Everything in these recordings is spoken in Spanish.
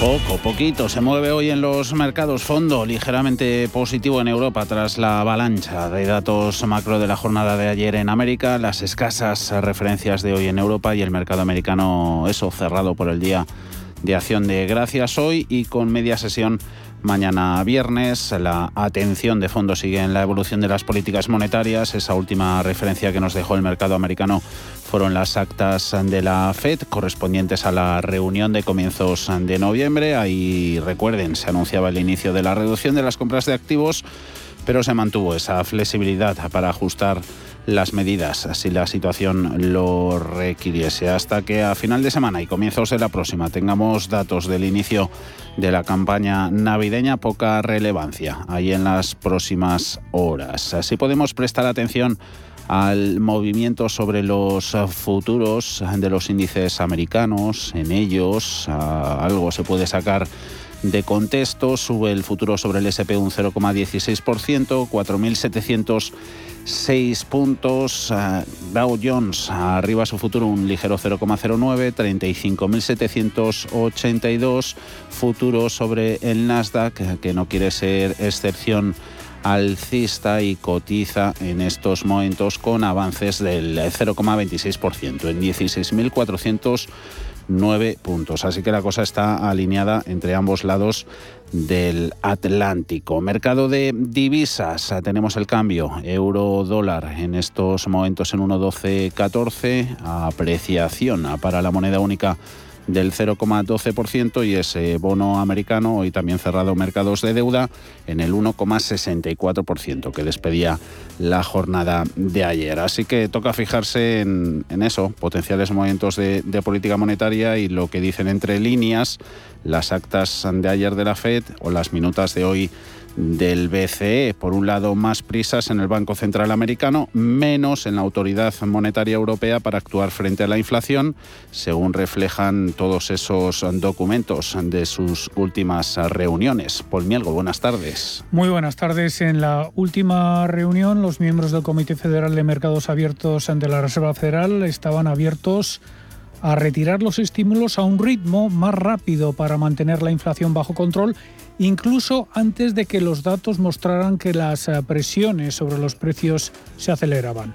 Poco, poquito. Se mueve hoy en los mercados fondo, ligeramente positivo en Europa tras la avalancha de datos macro de la jornada de ayer en América, las escasas referencias de hoy en Europa y el mercado americano, eso, cerrado por el día de acción de gracias hoy y con media sesión mañana viernes. La atención de fondo sigue en la evolución de las políticas monetarias. Esa última referencia que nos dejó el mercado americano fueron las actas de la Fed correspondientes a la reunión de comienzos de noviembre. Ahí recuerden, se anunciaba el inicio de la reducción de las compras de activos, pero se mantuvo esa flexibilidad para ajustar las medidas si la situación lo requiriese. Hasta que a final de semana y comienzos de la próxima tengamos datos del inicio de la campaña navideña, poca relevancia ahí en las próximas horas. Así podemos prestar atención al movimiento sobre los futuros de los índices americanos. En ellos algo se puede sacar de contexto. Sube el futuro sobre el SP un 0,16%, 4.706 puntos. Dow Jones arriba su futuro un ligero 0,09, 35.782. Futuro sobre el Nasdaq, que no quiere ser excepción alcista y cotiza en estos momentos con avances del 0,26% en 16.409 puntos. Así que la cosa está alineada entre ambos lados del Atlántico. Mercado de divisas, tenemos el cambio euro-dólar en estos momentos en 1.1214, apreciación para la moneda única del 0,12% y ese bono americano hoy también cerrado mercados de deuda en el 1,64% que despedía la jornada de ayer. Así que toca fijarse en, eso, potenciales movimientos de, de política monetaria y lo que dicen entre líneas las actas de ayer de la Fed o las minutas de hoy del BCE. Por un lado, más prisas en el Banco Central Americano, menos en la Autoridad Monetaria Europea para actuar frente a la inflación, según reflejan todos esos documentos de sus últimas reuniones. Paul Mielgo, buenas tardes. Muy buenas tardes. En la última reunión, los miembros del Comité Federal de Mercados Abiertos de la Reserva Federal estaban abiertos a retirar los estímulos a un ritmo más rápido para mantener la inflación bajo control incluso antes de que los datos mostraran que las eh, presiones sobre los precios se aceleraban.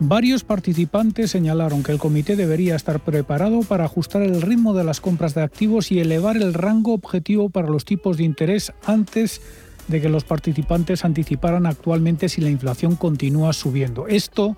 Varios participantes señalaron que el comité debería estar preparado para ajustar el ritmo de las compras de activos y elevar el rango objetivo para los tipos de interés antes de que los participantes anticiparan actualmente si la inflación continúa subiendo. Esto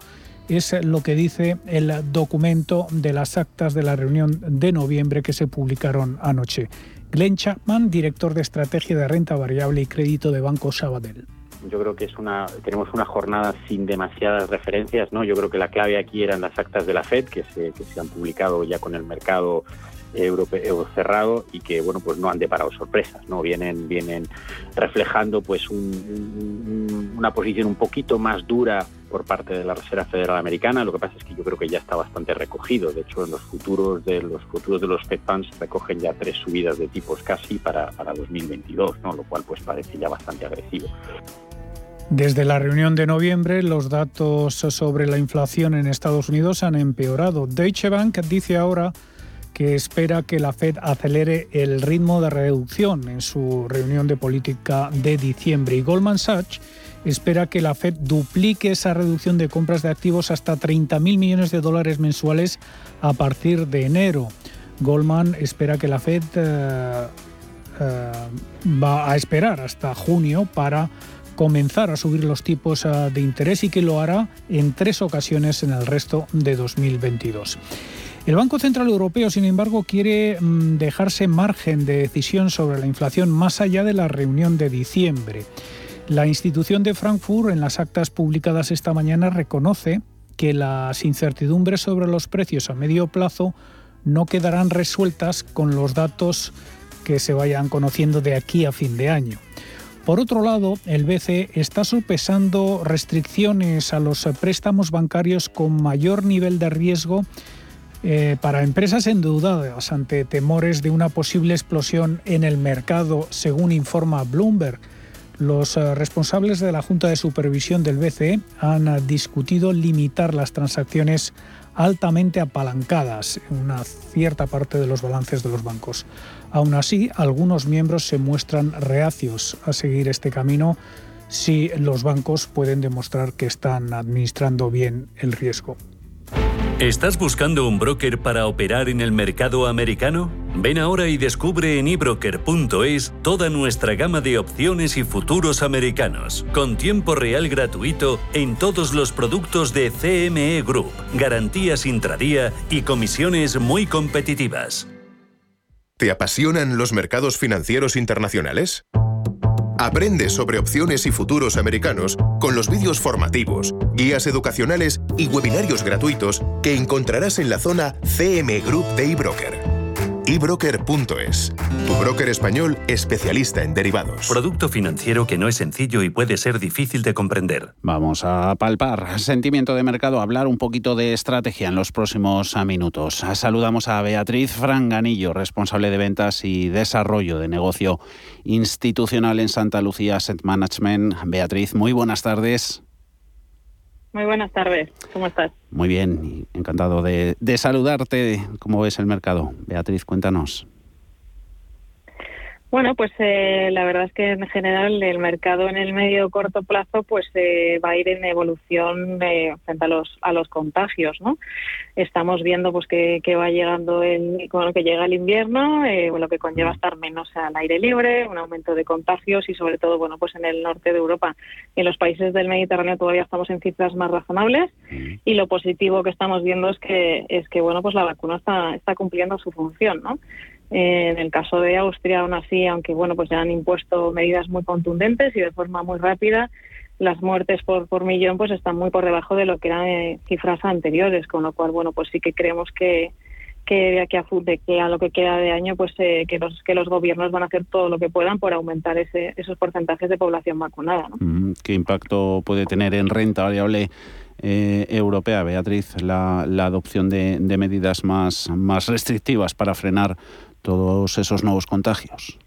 es lo que dice el documento de las actas de la reunión de noviembre que se publicaron anoche. Glenn Chapman, director de estrategia de renta variable y crédito de Banco Sabadell. Yo creo que es una tenemos una jornada sin demasiadas referencias, ¿no? Yo creo que la clave aquí eran las actas de la Fed que se, que se han publicado ya con el mercado europeo cerrado y que bueno pues no han deparado sorpresas no vienen vienen reflejando pues una posición un poquito más dura por parte de la Reserva Federal Americana lo que pasa es que yo creo que ya está bastante recogido de hecho en los futuros de los futuros de los Fed Funds recogen ya tres subidas de tipos casi para, para 2022 no lo cual pues parece ya bastante agresivo desde la reunión de noviembre, los datos sobre la inflación en Estados Unidos han empeorado. Deutsche Bank dice ahora que espera que la Fed acelere el ritmo de reducción en su reunión de política de diciembre. Y Goldman Sachs espera que la Fed duplique esa reducción de compras de activos hasta 30.000 millones de dólares mensuales a partir de enero. Goldman espera que la Fed eh, eh, va a esperar hasta junio para comenzar a subir los tipos eh, de interés y que lo hará en tres ocasiones en el resto de 2022. El Banco Central Europeo, sin embargo, quiere mm, dejarse margen de decisión sobre la inflación más allá de la reunión de diciembre. La institución de Frankfurt, en las actas publicadas esta mañana, reconoce que las incertidumbres sobre los precios a medio plazo no quedarán resueltas con los datos que se vayan conociendo de aquí a fin de año. Por otro lado, el BCE está sopesando restricciones a los préstamos bancarios con mayor nivel de riesgo eh, para empresas endeudadas ante temores de una posible explosión en el mercado, según informa Bloomberg. Los eh, responsables de la Junta de Supervisión del BCE han eh, discutido limitar las transacciones altamente apalancadas en una cierta parte de los balances de los bancos. Aún así, algunos miembros se muestran reacios a seguir este camino si los bancos pueden demostrar que están administrando bien el riesgo. ¿Estás buscando un broker para operar en el mercado americano? Ven ahora y descubre en ebroker.es toda nuestra gama de opciones y futuros americanos, con tiempo real gratuito en todos los productos de CME Group, garantías intradía y comisiones muy competitivas. ¿Te apasionan los mercados financieros internacionales? Aprende sobre opciones y futuros americanos con los vídeos formativos, guías educacionales y webinarios gratuitos que encontrarás en la zona CM Group de eBroker ebroker.es, tu broker español especialista en derivados. Producto financiero que no es sencillo y puede ser difícil de comprender. Vamos a palpar sentimiento de mercado, hablar un poquito de estrategia en los próximos minutos. Saludamos a Beatriz Franganillo, responsable de ventas y desarrollo de negocio institucional en Santa Lucía Asset Management. Beatriz, muy buenas tardes. Muy buenas tardes, ¿cómo estás? Muy bien, encantado de, de saludarte. ¿Cómo ves el mercado? Beatriz, cuéntanos. Bueno, pues eh, la verdad es que en general el mercado en el medio corto plazo pues eh, va a ir en evolución eh, frente a los a los contagios, ¿no? Estamos viendo pues que, que va llegando el bueno, que llega el invierno, lo que conlleva estar menos al aire libre, un aumento de contagios y sobre todo bueno pues en el norte de Europa, en los países del Mediterráneo todavía estamos en cifras más razonables y lo positivo que estamos viendo es que es que bueno pues la vacuna está está cumpliendo su función, ¿no? En el caso de Austria, aún así, aunque bueno, pues ya han impuesto medidas muy contundentes y de forma muy rápida, las muertes por, por millón pues están muy por debajo de lo que eran eh, cifras anteriores, con lo cual bueno, pues sí que creemos que que de aquí a, de que a lo que queda de año pues eh, que los que los gobiernos van a hacer todo lo que puedan por aumentar ese, esos porcentajes de población vacunada. Mm, ¿Qué impacto puede tener en renta variable eh, europea, Beatriz, la, la adopción de, de medidas más, más restrictivas para frenar todos esos nuevos contagios?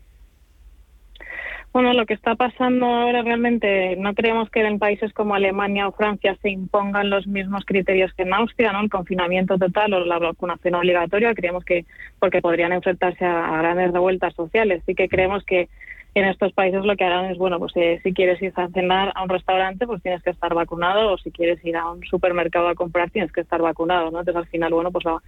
Bueno, lo que está pasando ahora realmente no creemos que en países como Alemania o Francia se impongan los mismos criterios que en Austria, ¿no? El confinamiento total o la vacunación obligatoria. Creemos que porque podrían enfrentarse a, grandes revueltas sociales. Sí que creemos que en estos países lo que harán es, bueno, pues eh, si quieres ir a cenar a un restaurante, pues tienes que estar vacunado, o si quieres ir a un supermercado a comprar, tienes que estar vacunado, ¿no? Entonces, al final, bueno, pues la,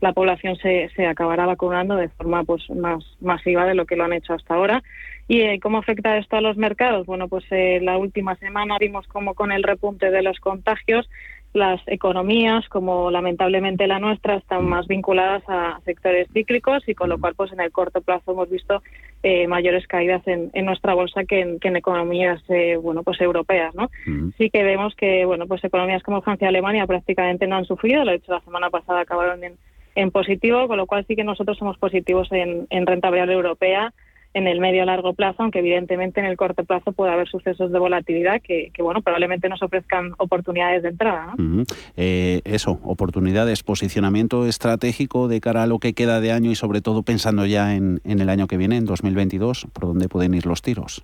la población se, se acabará vacunando de forma pues más masiva de lo que lo han hecho hasta ahora. ¿Y eh, cómo afecta esto a los mercados? Bueno, pues eh, la última semana vimos como con el repunte de los contagios las economías, como lamentablemente la nuestra, están más vinculadas a sectores cíclicos y con lo cual, pues en el corto plazo hemos visto eh, mayores caídas en, en, nuestra bolsa que en, que en economías, eh, bueno, pues europeas, ¿no? Sí que vemos que, bueno, pues economías como Francia y Alemania prácticamente no han sufrido. Lo he hecho la semana pasada, acabaron en en positivo, con lo cual sí que nosotros somos positivos en, en renta variable europea en el medio largo plazo, aunque evidentemente en el corto plazo puede haber sucesos de volatilidad que, bueno, probablemente nos ofrezcan oportunidades de entrada. Eh, eso, oportunidades, posicionamiento estratégico de cara a lo que queda de año y sobre todo pensando ya en el año que viene, en 2022, por dónde pueden ir los tiros.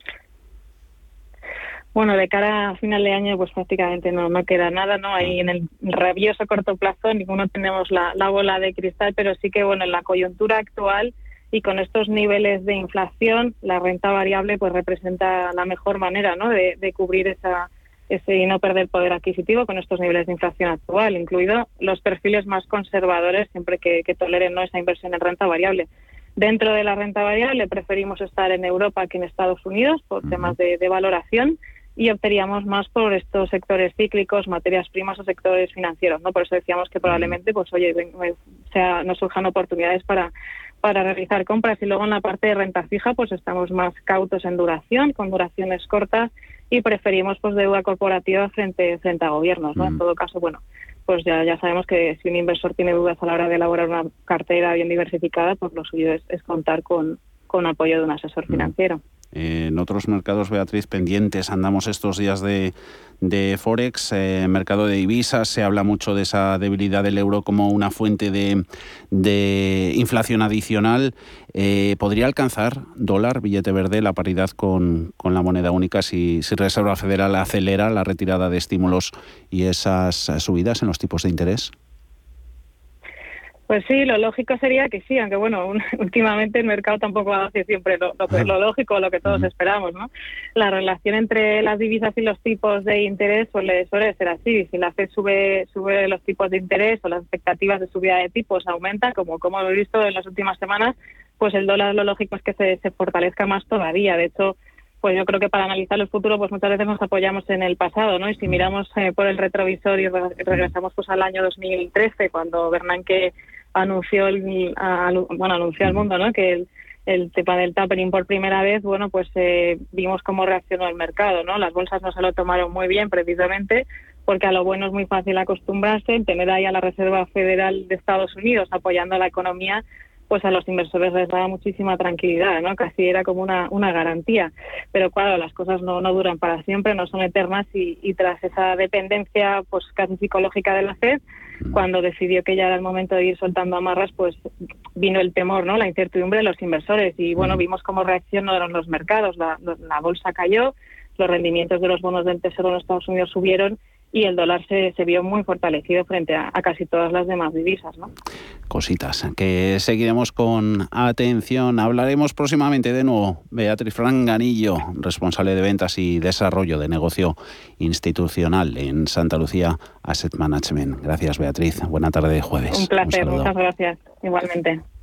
Bueno, de cara a final de año, pues prácticamente no, no queda nada, ¿no? Ahí en el rabioso corto plazo ninguno tenemos la, la bola de cristal, pero sí que, bueno, en la coyuntura actual y con estos niveles de inflación, la renta variable pues representa la mejor manera, ¿no? De, de cubrir esa, ese y no perder poder adquisitivo con estos niveles de inflación actual, incluido los perfiles más conservadores, siempre que, que toleren ¿no? esa inversión en renta variable. Dentro de la renta variable preferimos estar en Europa que en Estados Unidos por temas de, de valoración y optaríamos más por estos sectores cíclicos, materias primas o sectores financieros, ¿no? Por eso decíamos que probablemente, pues oye, sea, nos surjan oportunidades para para realizar compras y luego en la parte de renta fija pues estamos más cautos en duración, con duraciones cortas y preferimos pues deuda corporativa frente frente a gobiernos, ¿no? En todo caso, bueno, pues ya ya sabemos que si un inversor tiene dudas a la hora de elaborar una cartera bien diversificada, pues lo suyo es, es contar con con apoyo de un asesor financiero. En otros mercados, Beatriz, pendientes, andamos estos días de, de Forex, eh, mercado de divisas, se habla mucho de esa debilidad del euro como una fuente de, inflación adicional. Eh, ¿Podría alcanzar dólar, billete verde, la paridad con, con la moneda única si, si Reserva Federal acelera la retirada de estímulos y esas subidas en los tipos de interés? Pues sí, lo lógico sería que sí, aunque bueno, últimamente el mercado tampoco hace siempre lo, lo, lo lógico, lo que todos esperamos, ¿no? La relación entre las divisas y los tipos de interés suele, suele ser así. Si la FED sube, sube los tipos de interés o las expectativas de subida de tipos aumentan, como, como hemos visto en las últimas semanas, pues el dólar lo lógico es que se, se fortalezca más todavía. De hecho, pues yo creo que para analizar el futuro, pues muchas veces nos apoyamos en el pasado, ¿no? Y si miramos eh, por el retrovisor y regresamos pues al año 2013, cuando Bernanke anunció el, bueno anunció al mundo ¿no? que el, el tema del tapering por primera vez, bueno, pues eh, vimos cómo reaccionó el mercado, ¿no? Las bolsas no se lo tomaron muy bien precisamente porque a lo bueno es muy fácil acostumbrarse, tener ahí a la Reserva Federal de Estados Unidos apoyando la economía, pues a los inversores les daba muchísima tranquilidad, ¿no? Casi era como una, una garantía. Pero claro, las cosas no, no duran para siempre, no son eternas y, y tras esa dependencia pues casi psicológica de la FED, cuando decidió que ya era el momento de ir soltando amarras, pues vino el temor, ¿no? La incertidumbre de los inversores y bueno, vimos cómo reaccionaron los mercados. La, la bolsa cayó, los rendimientos de los bonos del Tesoro en Estados Unidos subieron y el dólar se, se vio muy fortalecido frente a, casi todas las demás divisas. ¿no? Cositas que seguiremos con atención. Hablaremos próximamente de nuevo. Beatriz Franganillo, responsable de ventas y desarrollo de negocio institucional en Santa Lucía Asset Management. Gracias, Beatriz. Buena tarde de jueves. Un placer, muchas gracias. Igualmente.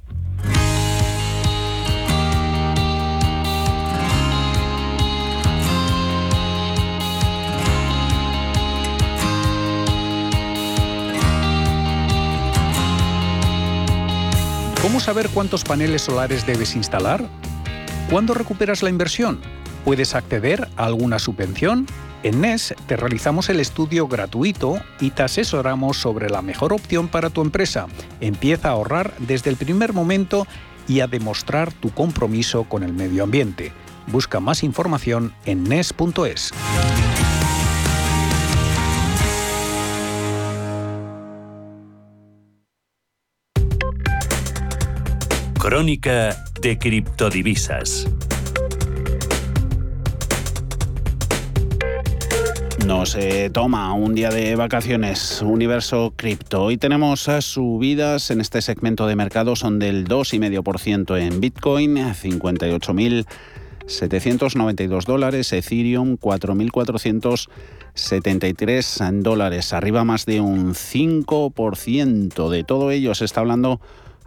¿Cómo saber cuántos paneles solares debes instalar? ¿Cuándo recuperas la inversión? ¿Puedes acceder a alguna subvención? En NES te realizamos el estudio gratuito y te asesoramos sobre la mejor opción para tu empresa. Empieza a ahorrar desde el primer momento y a demostrar tu compromiso con el medio ambiente. Busca más información en NES.es. Crónica de criptodivisas. Nos eh, toma un día de vacaciones Universo Cripto. Hoy tenemos subidas en este segmento de mercado, son del 2,5% en Bitcoin, 58.792 dólares, Ethereum 4.473 dólares, arriba más de un 5%. De todo ello se está hablando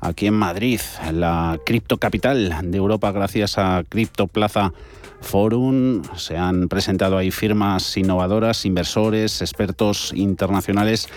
aquí en Madrid, la criptocapital de Europa, gracias a Cripto Plaza Forum. Se han presentado ahí firmas innovadoras, inversores, expertos internacionales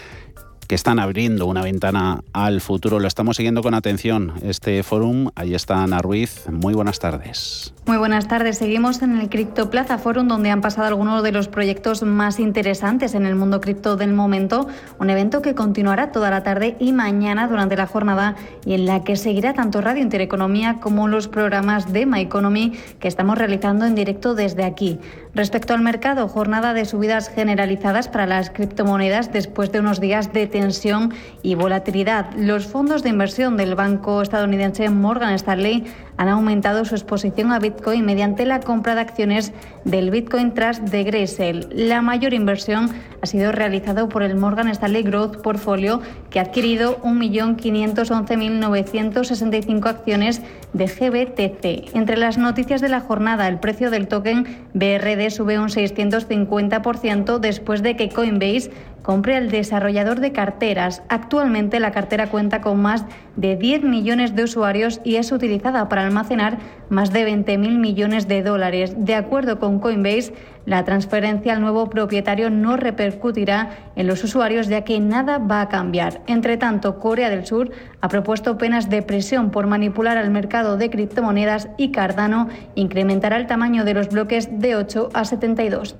que están abriendo una ventana al futuro. Lo estamos siguiendo con atención, este fórum. Ahí está Ana Ruiz. Muy buenas tardes. Muy buenas tardes. Seguimos en el Crypto Plaza Forum, donde han pasado algunos de los proyectos más interesantes en el mundo cripto del momento. Un evento que continuará toda la tarde y mañana durante la jornada y en la que seguirá tanto Radio Intereconomía como los programas de My Economy que estamos realizando en directo desde aquí. Respecto al mercado, jornada de subidas generalizadas para las criptomonedas después de unos días de tensión y volatilidad. Los fondos de inversión del banco estadounidense Morgan Stanley han aumentado su exposición a Bitcoin mediante la compra de acciones del Bitcoin Trust de Grayscale. La mayor inversión ha sido realizada por el Morgan Stanley Growth Portfolio, que ha adquirido 1.511.965 acciones de GBTC. Entre las noticias de la jornada, el precio del token BRD sube un 650% después de que Coinbase compre al desarrollador de carteras. Actualmente la cartera cuenta con más de 10 millones de usuarios y es utilizada para almacenar más de 20.000 millones de dólares. De acuerdo con Coinbase, la transferencia al nuevo propietario no repercutirá en los usuarios ya que nada va a cambiar. Entre tanto, Corea del Sur ha propuesto penas de presión por manipular al mercado de criptomonedas y Cardano incrementará el tamaño de los bloques de 8 a 72.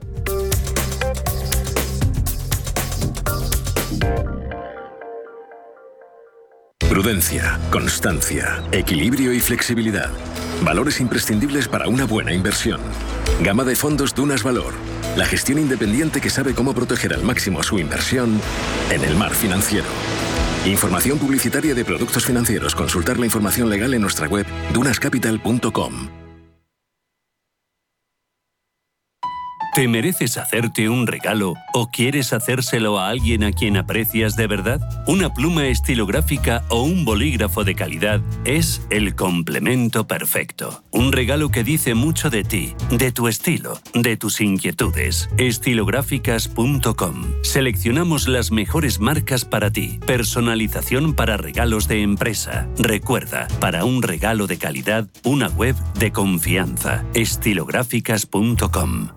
Prudencia, constancia, equilibrio y flexibilidad. Valores imprescindibles para una buena inversión. Gama de fondos Dunas Valor. La gestión independiente que sabe cómo proteger al máximo su inversión en el mar financiero. Información publicitaria de productos financieros. Consultar la información legal en nuestra web dunascapital.com. ¿Te mereces hacerte un regalo o quieres hacérselo a alguien a quien aprecias de verdad? Una pluma estilográfica o un bolígrafo de calidad es el complemento perfecto. Un regalo que dice mucho de ti, de tu estilo, de tus inquietudes. Estilográficas.com. Seleccionamos las mejores marcas para ti. Personalización para regalos de empresa. Recuerda, para un regalo de calidad, una web de confianza. Estilográficas.com.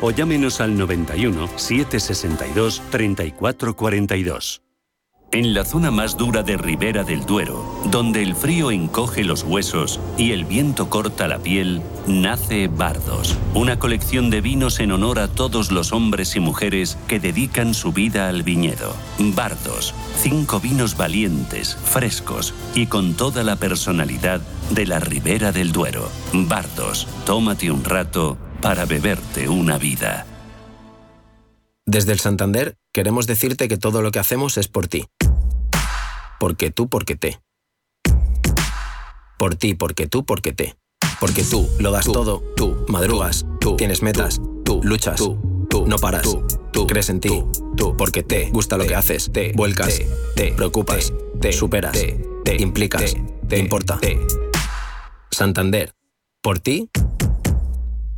o llámenos al 91 762 3442. En la zona más dura de Ribera del Duero, donde el frío encoge los huesos y el viento corta la piel, nace Bardos, una colección de vinos en honor a todos los hombres y mujeres que dedican su vida al viñedo. Bardos, cinco vinos valientes, frescos y con toda la personalidad de la Ribera del Duero. Bardos, tómate un rato para beberte una vida. Desde el Santander queremos decirte que todo lo que hacemos es por ti. Porque tú, porque te. Por ti, porque tú, porque te. Porque tú lo das todo, tú madrugas, tú tienes metas, tú luchas, tú, tú no paras, tú crees en ti, tú porque te. gusta lo que haces, te vuelcas, te preocupas, te superas, te implicas, te importa. Santander, por ti,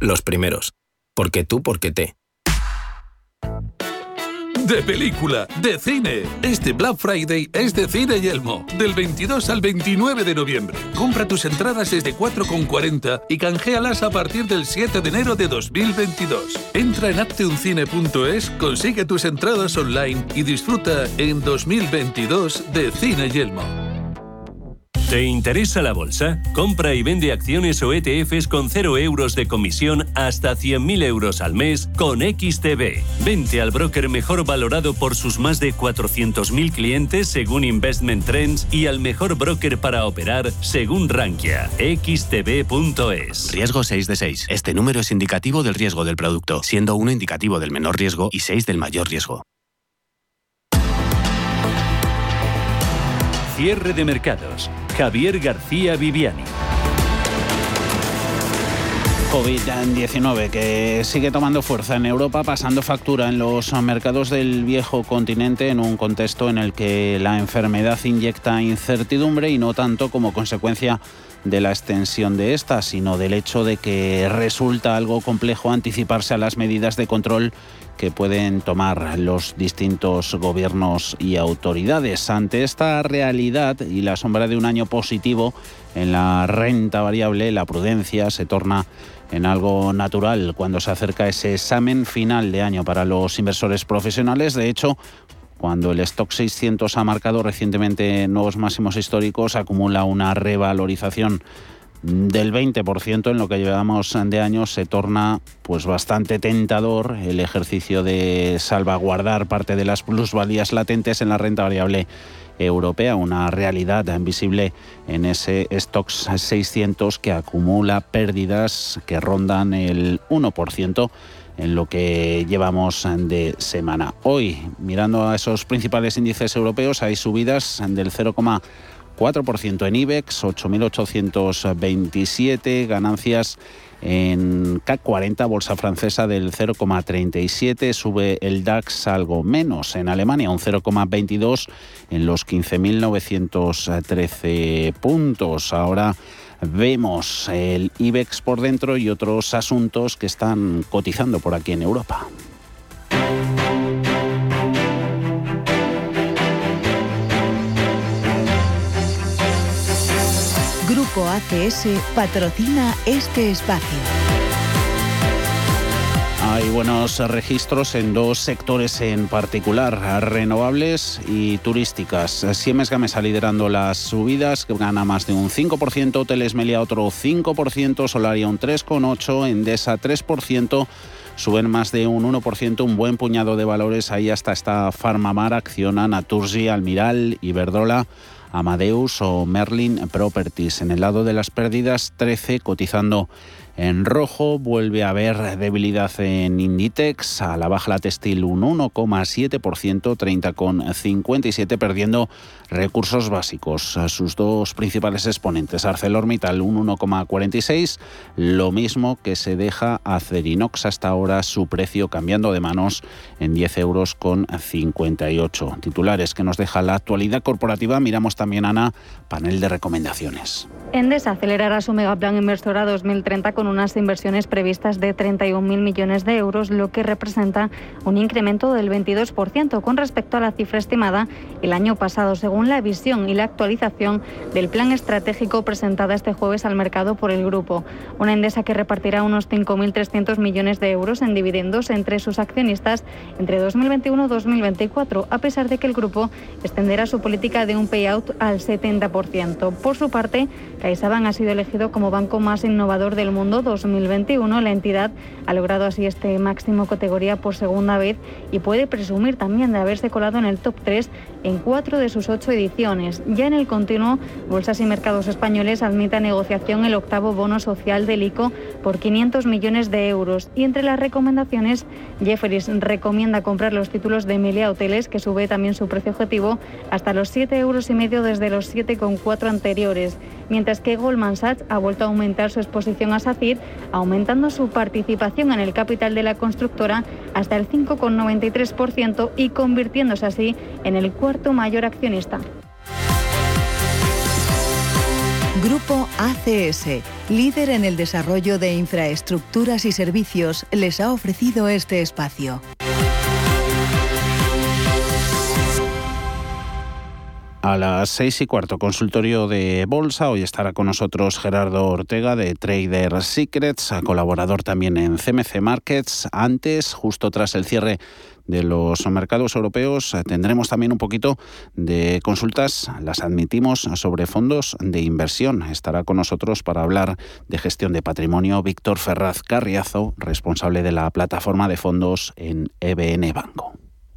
los primeros. Porque tú, porque te. De película, de cine. Este Black Friday es de Cine Yelmo. Del 22 al 29 de noviembre. Compra tus entradas desde 4,40 y canjealas a partir del 7 de enero de 2022. Entra en acteuncine.es, consigue tus entradas online y disfruta en 2022 de Cine Yelmo. ¿Te interesa la bolsa? Compra y vende acciones o ETFs con 0 euros de comisión hasta 100.000 euros al mes con XTB. Vente al broker mejor valorado por sus más de 400.000 clientes según Investment Trends y al mejor broker para operar según Rankia. XTB.es. Riesgo 6 de 6. Este número es indicativo del riesgo del producto, siendo 1 indicativo del menor riesgo y 6 del mayor riesgo. Cierre de mercados. Javier García Viviani. COVID-19 que sigue tomando fuerza en Europa, pasando factura en los mercados del viejo continente en un contexto en el que la enfermedad inyecta incertidumbre y no tanto como consecuencia de la extensión de esta, sino del hecho de que resulta algo complejo anticiparse a las medidas de control que pueden tomar los distintos gobiernos y autoridades. Ante esta realidad y la sombra de un año positivo en la renta variable, la prudencia se torna en algo natural cuando se acerca ese examen final de año para los inversores profesionales. De hecho, cuando el stock 600 ha marcado recientemente nuevos máximos históricos, acumula una revalorización del 20% en lo que llevamos de año. Se torna pues bastante tentador el ejercicio de salvaguardar parte de las plusvalías latentes en la renta variable europea, una realidad visible en ese stocks 600 que acumula pérdidas que rondan el 1% en lo que llevamos de semana. Hoy, mirando a esos principales índices europeos, hay subidas del 0,4% en IBEX, 8.827, ganancias en CAC 40, bolsa francesa del 0,37, sube el DAX algo menos en Alemania, un 0,22 en los 15.913 puntos. Ahora vemos el IBEX por dentro y otros asuntos que están cotizando por aquí en Europa. Grupo ACS patrocina este espacio. Hay buenos registros en dos sectores en particular, renovables y turísticas. Siemens Gamesa liderando las subidas, gana más de un 5%, Hoteles Melia otro 5%, Solaria un 3,8%, Endesa 3%, suben más de un 1%, un buen puñado de valores, ahí hasta esta Farmamar, Acciona, Naturgi, Almiral, Iberdrola, Amadeus o Merlin Properties. En el lado de las pérdidas, 13 cotizando en rojo vuelve a haber debilidad en Inditex, a la baja la textil un 1,7%, 30,57 perdiendo recursos básicos. Sus dos principales exponentes, ArcelorMittal un 1,46, lo mismo que se deja a Cerinox hasta ahora su precio cambiando de manos en 10 euros con 58. Titulares que nos deja la actualidad corporativa. Miramos también, Ana, panel de recomendaciones. Endesa acelerará su megaplan inversora 2030 con unas inversiones previstas de 31.000 millones de euros, lo que representa un incremento del 22% con respecto a la cifra estimada el año pasado, según la visión y la actualización del plan estratégico presentada este jueves al mercado por el grupo. Una Endesa que repartirá unos 5.300 millones de euros en dividendos entre sus accionistas entre 2021 y 2024, a pesar de que el grupo extenderá su política de un payout al 70%. Por su parte, CaixaBank ha sido elegido como banco más innovador del mundo 2021. La entidad ha logrado así este máximo categoría por segunda vez y puede presumir también de haberse colado en el top 3 en cuatro de sus ocho ediciones. Ya en el continuo, Bolsas y Mercados Españoles admite a negociación el octavo bono social del ICO por 500 millones de euros. Y entre las recomendaciones, Jefferies recomienda comprar los títulos de Emilia Hoteles, que sube también su precio objetivo hasta los 7 euros y medio desde los 7,4 anteriores mientras que Goldman Sachs ha vuelto a aumentar su exposición a SACIR, aumentando su participación en el capital de la constructora hasta el 5,93% y convirtiéndose así en el cuarto mayor accionista. Grupo ACS, líder en el desarrollo de infraestructuras y servicios, les ha ofrecido este espacio. A las seis y cuarto, consultorio de bolsa. Hoy estará con nosotros Gerardo Ortega de Trader Secrets, colaborador también en CMC Markets. Antes, justo tras el cierre de los mercados europeos, tendremos también un poquito de consultas, las admitimos, sobre fondos de inversión. Estará con nosotros para hablar de gestión de patrimonio Víctor Ferraz Carriazo, responsable de la plataforma de fondos en EBN Banco.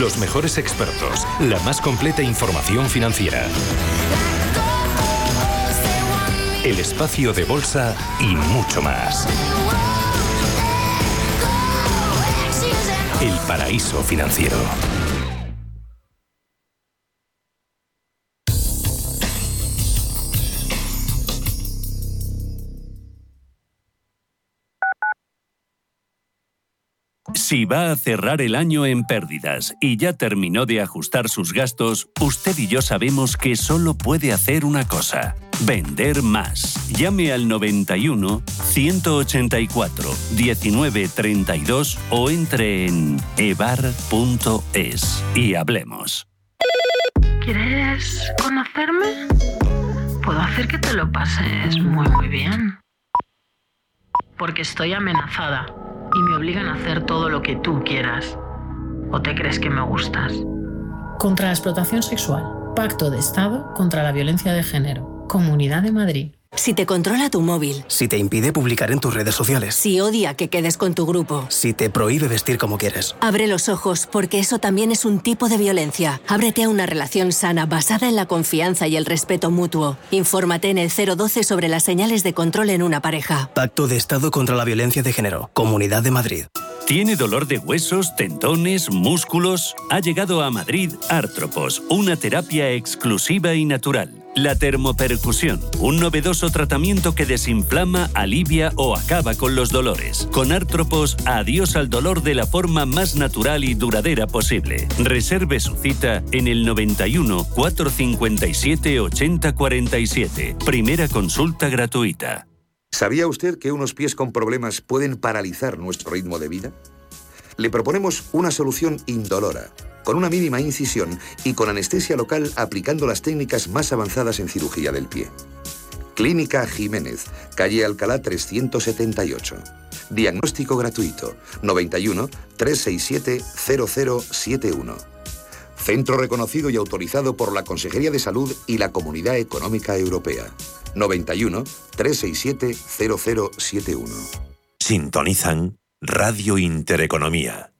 Los mejores expertos, la más completa información financiera. El espacio de bolsa y mucho más. El paraíso financiero. Si va a cerrar el año en pérdidas y ya terminó de ajustar sus gastos, usted y yo sabemos que solo puede hacer una cosa. Vender más. Llame al 91 184 1932 o entre en evar.es y hablemos. ¿Quieres conocerme? Puedo hacer que te lo pases muy muy bien. Porque estoy amenazada y me obligan a hacer todo lo que tú quieras. ¿O te crees que me gustas? Contra la explotación sexual. Pacto de Estado contra la violencia de género. Comunidad de Madrid. Si te controla tu móvil. Si te impide publicar en tus redes sociales. Si odia que quedes con tu grupo. Si te prohíbe vestir como quieres. Abre los ojos, porque eso también es un tipo de violencia. Ábrete a una relación sana basada en la confianza y el respeto mutuo. Infórmate en el 012 sobre las señales de control en una pareja. Pacto de Estado contra la violencia de género. Comunidad de Madrid. ¿Tiene dolor de huesos, tendones, músculos? Ha llegado a Madrid Artropos, una terapia exclusiva y natural. La termopercusión, un novedoso tratamiento que desinflama, alivia o acaba con los dolores. Con Artropos, adiós al dolor de la forma más natural y duradera posible. Reserve su cita en el 91 457 8047. Primera consulta gratuita. ¿Sabía usted que unos pies con problemas pueden paralizar nuestro ritmo de vida? Le proponemos una solución indolora, con una mínima incisión y con anestesia local aplicando las técnicas más avanzadas en cirugía del pie. Clínica Jiménez, calle Alcalá 378. Diagnóstico gratuito 91 367 0071. Centro reconocido y autorizado por la Consejería de Salud y la Comunidad Económica Europea. 91 367 0071. Sintonizan Radio Intereconomía.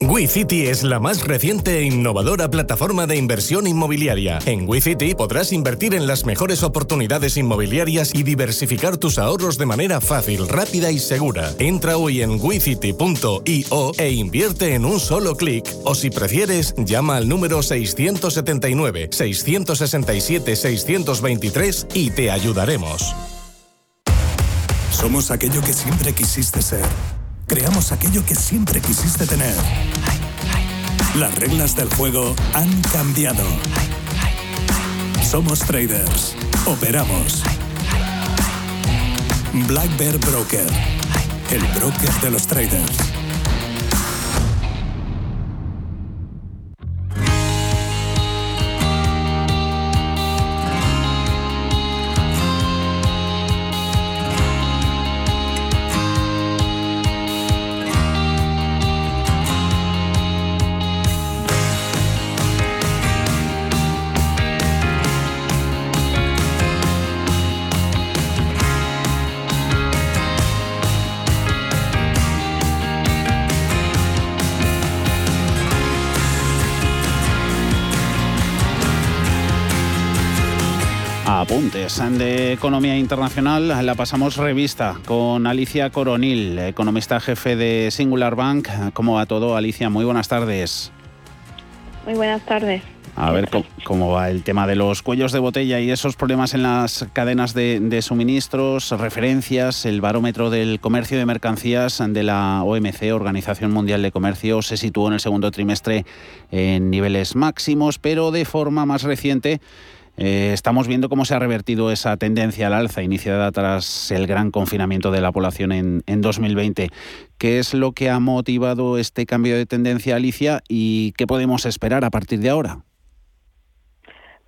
WeCity es la más reciente e innovadora plataforma de inversión inmobiliaria. En WeCity podrás invertir en las mejores oportunidades inmobiliarias y diversificar tus ahorros de manera fácil, rápida y segura. Entra hoy en wecity.io e invierte en un solo clic. O si prefieres, llama al número 679 667 623 y te ayudaremos. Somos aquello que siempre quisiste ser creamos aquello que siempre quisiste tener. Las reglas del juego han cambiado. Somos traders. Operamos. Black Bear Broker. El broker de los traders. Apuntes de economía internacional la pasamos revista con Alicia Coronil, economista jefe de Singular Bank. ¿Cómo va todo, Alicia? Muy buenas tardes. Muy buenas tardes. A ver cómo, va el tema de los cuellos de botella y esos problemas en las cadenas de, de, suministros, referencias, el barómetro del comercio de mercancías de la OMC, Organización Mundial de Comercio, se situó en el segundo trimestre en niveles máximos, pero de forma más reciente eh, estamos viendo cómo se ha revertido esa tendencia al alza iniciada tras el gran confinamiento de la población en, en 2020. ¿Qué es lo que ha motivado este cambio de tendencia, Alicia, y qué podemos esperar a partir de ahora?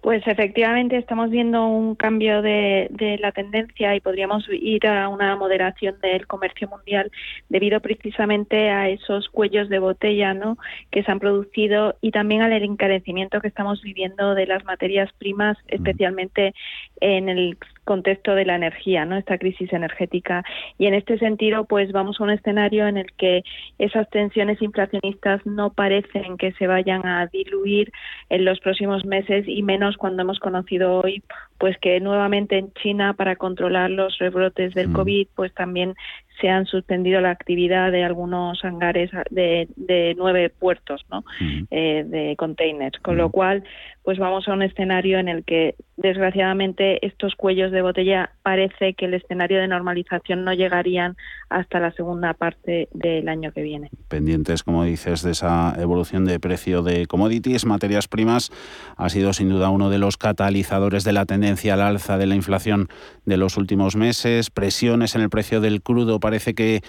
Pues efectivamente estamos viendo un cambio de, de, la tendencia y podríamos ir a una moderación del comercio mundial debido precisamente a esos cuellos de botella ¿no? que se han producido y también al encarecimiento que estamos viviendo de las materias primas, especialmente en el contexto de la energía, ¿no? Esta crisis energética. Y en este sentido, pues vamos a un escenario en el que esas tensiones inflacionistas no parecen que se vayan a diluir en los próximos meses y menos cuando hemos conocido hoy pues que nuevamente en China para controlar los rebrotes del mm. COVID pues también se han suspendido la actividad de algunos hangares de, de nueve puertos ¿no? Mm. eh, de containers, con lo mm. cual pues vamos a un escenario en el que desgraciadamente estos cuellos de botella parece que el escenario de normalización no llegarían hasta la segunda parte del año que viene. Pendientes, como dices, de esa evolución de precio de commodities, materias primas, ha sido sin duda uno de los catalizadores de la tendencia al alza de la inflación de los últimos meses, presiones en el precio del crudo parece que,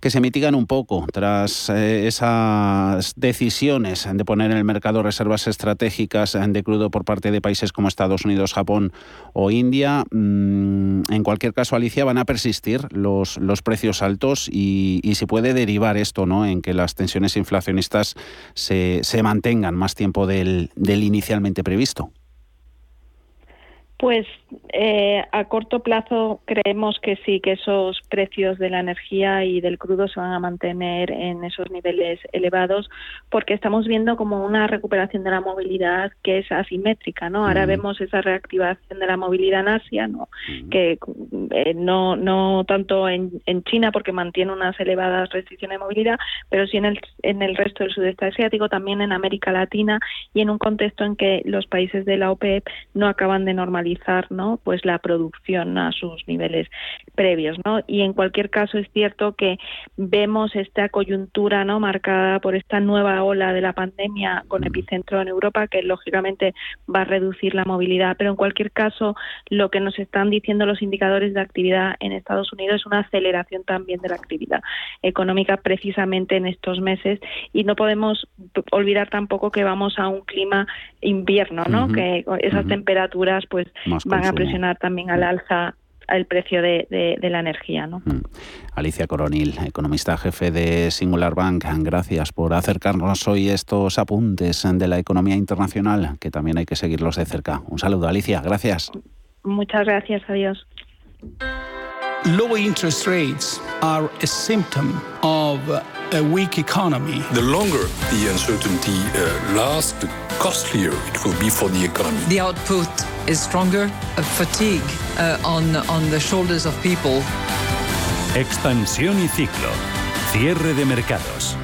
que se mitigan un poco tras eh, esas decisiones de poner en el mercado reservas estratégicas de crudo por parte de países como Estados Unidos, Japón o India. Mm, en cualquier caso, Alicia, van a persistir los, los precios altos y, y si puede derivar esto ¿no? en que las tensiones inflacionistas se, se mantengan más tiempo del, del inicialmente previsto. Pues eh, a corto plazo creemos que sí, que esos precios de la energía y del crudo se van a mantener en esos niveles elevados, porque estamos viendo como una recuperación de la movilidad que es asimétrica, ¿no? Ahora vemos esa reactivación de la movilidad en Asia, ¿no? Que eh, no no tanto en, en China porque mantiene unas elevadas restricciones de movilidad, pero sí en el en el resto del sudeste asiático, también en América Latina y en un contexto en que los países de la OPEP no acaban de normalizar ¿no? pues la producción a sus niveles previos ¿no? y en cualquier caso es cierto que vemos esta coyuntura no marcada por esta nueva ola de la pandemia con epicentro en Europa que lógicamente va a reducir la movilidad. Pero en cualquier caso lo que nos están diciendo los indicadores de actividad en Estados Unidos es una aceleración también de la actividad económica precisamente en estos meses. Y no podemos olvidar tampoco que vamos a un clima invierno no que esas temperaturas pues van a presionar también al alza el precio de, la energía. ¿no? Mm. Alicia Coronil, economista jefe de Singular Bank, gracias por acercarnos hoy estos apuntes de la economía internacional, que también hay que seguirlos de cerca. Un saludo, Alicia, gracias. Muchas gracias, adiós. Low interest rates are a symptom of a weak economy. The longer the uncertainty uh, lasts, the costlier it will be for the economy. The output is stronger, a fatigue uh, on, on the shoulders of people. Expansión y ciclo. Cierre de mercados.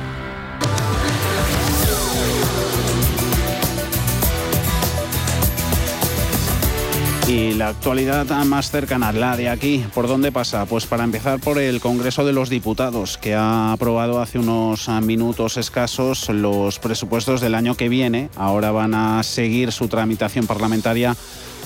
Y la actualidad más cercana, la de aquí, ¿por dónde pasa? Pues para empezar por el Congreso de los Diputados, que ha aprobado hace unos minutos escasos los presupuestos del año que viene. Ahora van a seguir su tramitación parlamentaria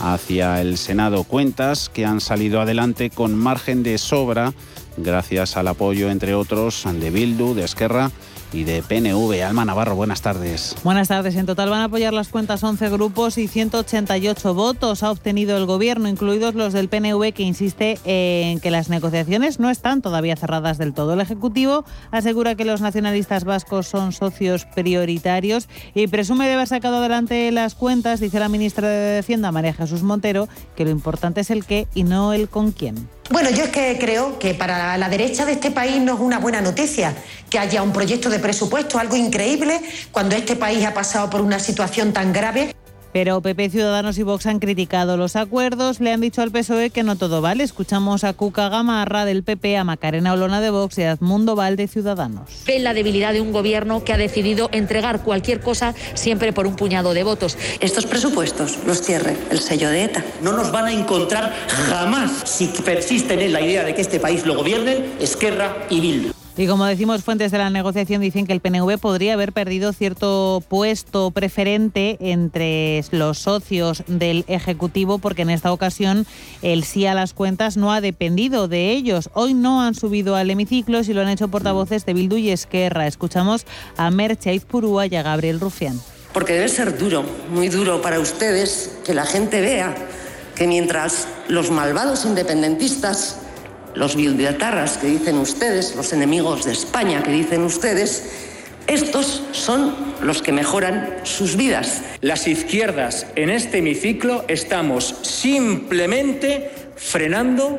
hacia el Senado. Cuentas que han salido adelante con margen de sobra, gracias al apoyo, entre otros, de Bildu, de Esquerra y de PNV. Alma Navarro, buenas tardes. Buenas tardes. En total van a apoyar las cuentas 11 grupos y 188 votos ha obtenido el Gobierno, incluidos los del PNV, que insiste en que las negociaciones no están todavía cerradas del todo. El Ejecutivo asegura que los nacionalistas vascos son socios prioritarios y presume de haber sacado adelante las cuentas, dice la ministra de Hacienda, María Jesús Montero, que lo importante es el qué y no el con quién. Bueno, yo es que creo que para la derecha de este país no es una buena noticia que haya un proyecto de presupuesto, algo increíble, cuando este país ha pasado por una situación tan grave. Pero PP, Ciudadanos y Vox han criticado los acuerdos, le han dicho al PSOE que no todo vale. Escuchamos a Cuca Gamarra del PP, a Macarena Olona de Vox y a Edmundo Val de Ciudadanos. Ven la debilidad de un gobierno que ha decidido entregar cualquier cosa siempre por un puñado de votos. Estos presupuestos los cierre el sello de ETA. No nos van a encontrar jamás si persisten en la idea de que este país lo gobiernen Esquerra y Bildu. Y como decimos, fuentes de la negociación dicen que el PNV podría haber perdido cierto puesto preferente entre los socios del Ejecutivo porque en esta ocasión el sí a las cuentas no ha dependido de ellos. Hoy no han subido al hemiciclo y lo han hecho portavoces de Bildu y Esquerra. Escuchamos a Merche Purúa y a Gabriel Rufián. Porque debe ser duro, muy duro para ustedes que la gente vea que mientras los malvados independentistas los bildeatarras que dicen ustedes, los enemigos de España que dicen ustedes, estos son los que mejoran sus vidas. Las izquierdas en este hemiciclo estamos simplemente frenando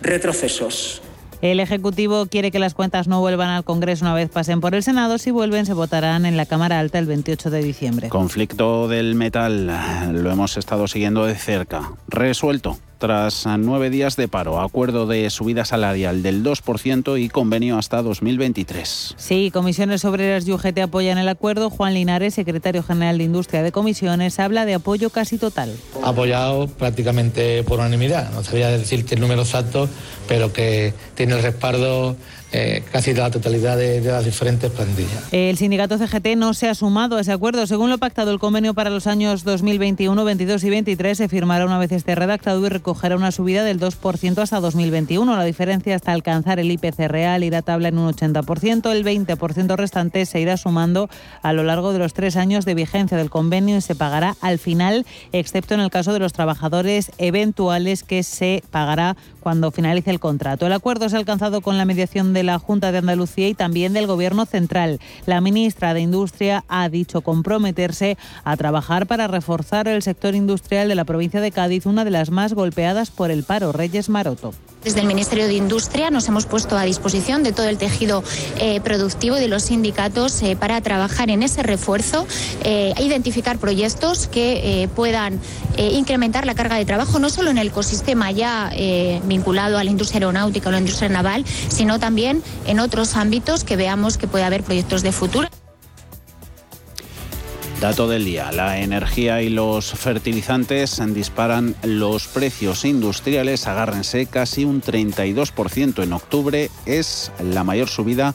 retrocesos. El Ejecutivo quiere que las cuentas no vuelvan al Congreso una vez pasen por el Senado. Si vuelven, se votarán en la Cámara Alta el 28 de diciembre. Conflicto del metal, lo hemos estado siguiendo de cerca. Resuelto tras nueve días de paro, acuerdo de subida salarial del 2% y convenio hasta 2023. Sí, Comisiones Obreras y UGT apoyan el acuerdo. Juan Linares, secretario general de Industria de Comisiones, habla de apoyo casi total. Apoyado prácticamente por unanimidad. No sabía decirte el número exacto, pero que tiene el respaldo eh, casi la totalidad de, las diferentes plantillas. El sindicato CGT no se ha sumado a ese acuerdo. Según lo pactado, el convenio para los años 2021, 22 y 23 se firmará una vez esté redactado y recogerá una subida del 2% hasta 2021. La diferencia hasta alcanzar el IPC real irá tabla en un 80%. El 20% restante se irá sumando a lo largo de los tres años de vigencia del convenio y se pagará al final, excepto en el caso de los trabajadores eventuales que se pagará cuando finalice el contrato. El acuerdo se ha alcanzado con la mediación de la Junta de Andalucía y también del Gobierno central. La ministra de Industria ha dicho comprometerse a trabajar para reforzar el sector industrial de la provincia de Cádiz, una de las más golpeadas por el paro. Reyes Maroto. Desde el Ministerio de Industria nos hemos puesto a disposición de todo el tejido eh, productivo y de los sindicatos eh, para trabajar en ese refuerzo, eh, identificar proyectos que puedan incrementar la carga de trabajo no solo en el ecosistema ya vinculado a la industria aeronáutica o la industria naval, sino también en otros ámbitos que veamos que puede haber proyectos de futuro. Dato del día, la energía y los fertilizantes disparan los precios industriales, agárrense casi un 32% en octubre, es la mayor subida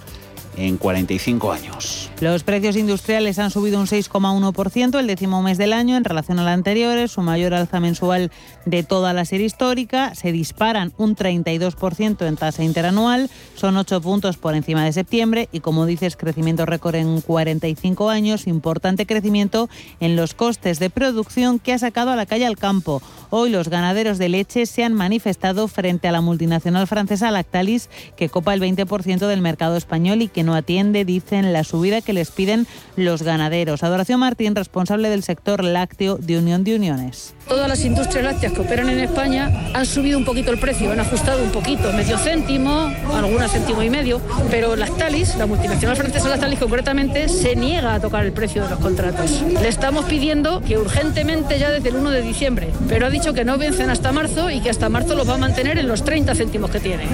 en 45 años. Los precios industriales han subido un 6,1% el décimo mes del año en relación al anterior, es su mayor alza mensual de toda la serie histórica. Se disparan un 32% en tasa interanual, son 8 puntos por encima de septiembre y, como dices, crecimiento récord en 45 años, importante crecimiento en los costes de producción que ha sacado a la calle al campo. Hoy los ganaderos de leche se han manifestado frente a la multinacional francesa Lactalis, que copa el 20% del mercado español y que no atiende, dicen, la subida que les piden los ganaderos. Adoración Martín, responsable del sector lácteo de Unión de Uniones. Todas las industrias lácteas que operan en España han subido un poquito el precio, han ajustado un poquito, medio céntimo, alguna céntimo y medio, pero Lactalis, la multinacional francesa Lactalis concretamente, se niega a tocar el precio de los contratos. Le estamos pidiendo que urgentemente ya desde el 1 de diciembre, pero ha dicho que no vencen hasta marzo y que hasta marzo los va a mantener en los 30 céntimos que tiene.